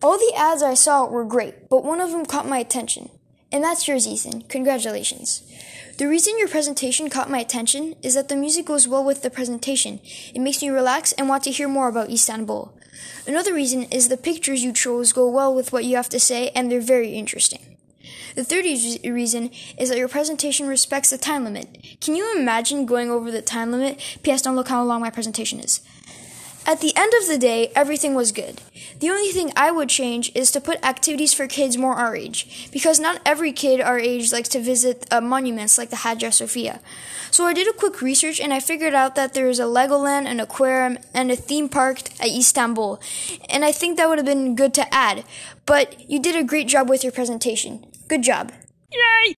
All the ads I saw were great, but one of them caught my attention. And that's yours, Ethan. Congratulations. The reason your presentation caught my attention is that the music goes well with the presentation. It makes me relax and want to hear more about Istanbul. Another reason is the pictures you chose go well with what you have to say and they're very interesting. The third reason is that your presentation respects the time limit. Can you imagine going over the time limit? P.S. Don't look how long my presentation is. At the end of the day, everything was good. The only thing I would change is to put activities for kids more our age, because not every kid our age likes to visit uh, monuments like the Hagia Sophia. So I did a quick research and I figured out that there is a Legoland, an aquarium, and a theme park at Istanbul. And I think that would have been good to add. But you did a great job with your presentation. Good job. Yay!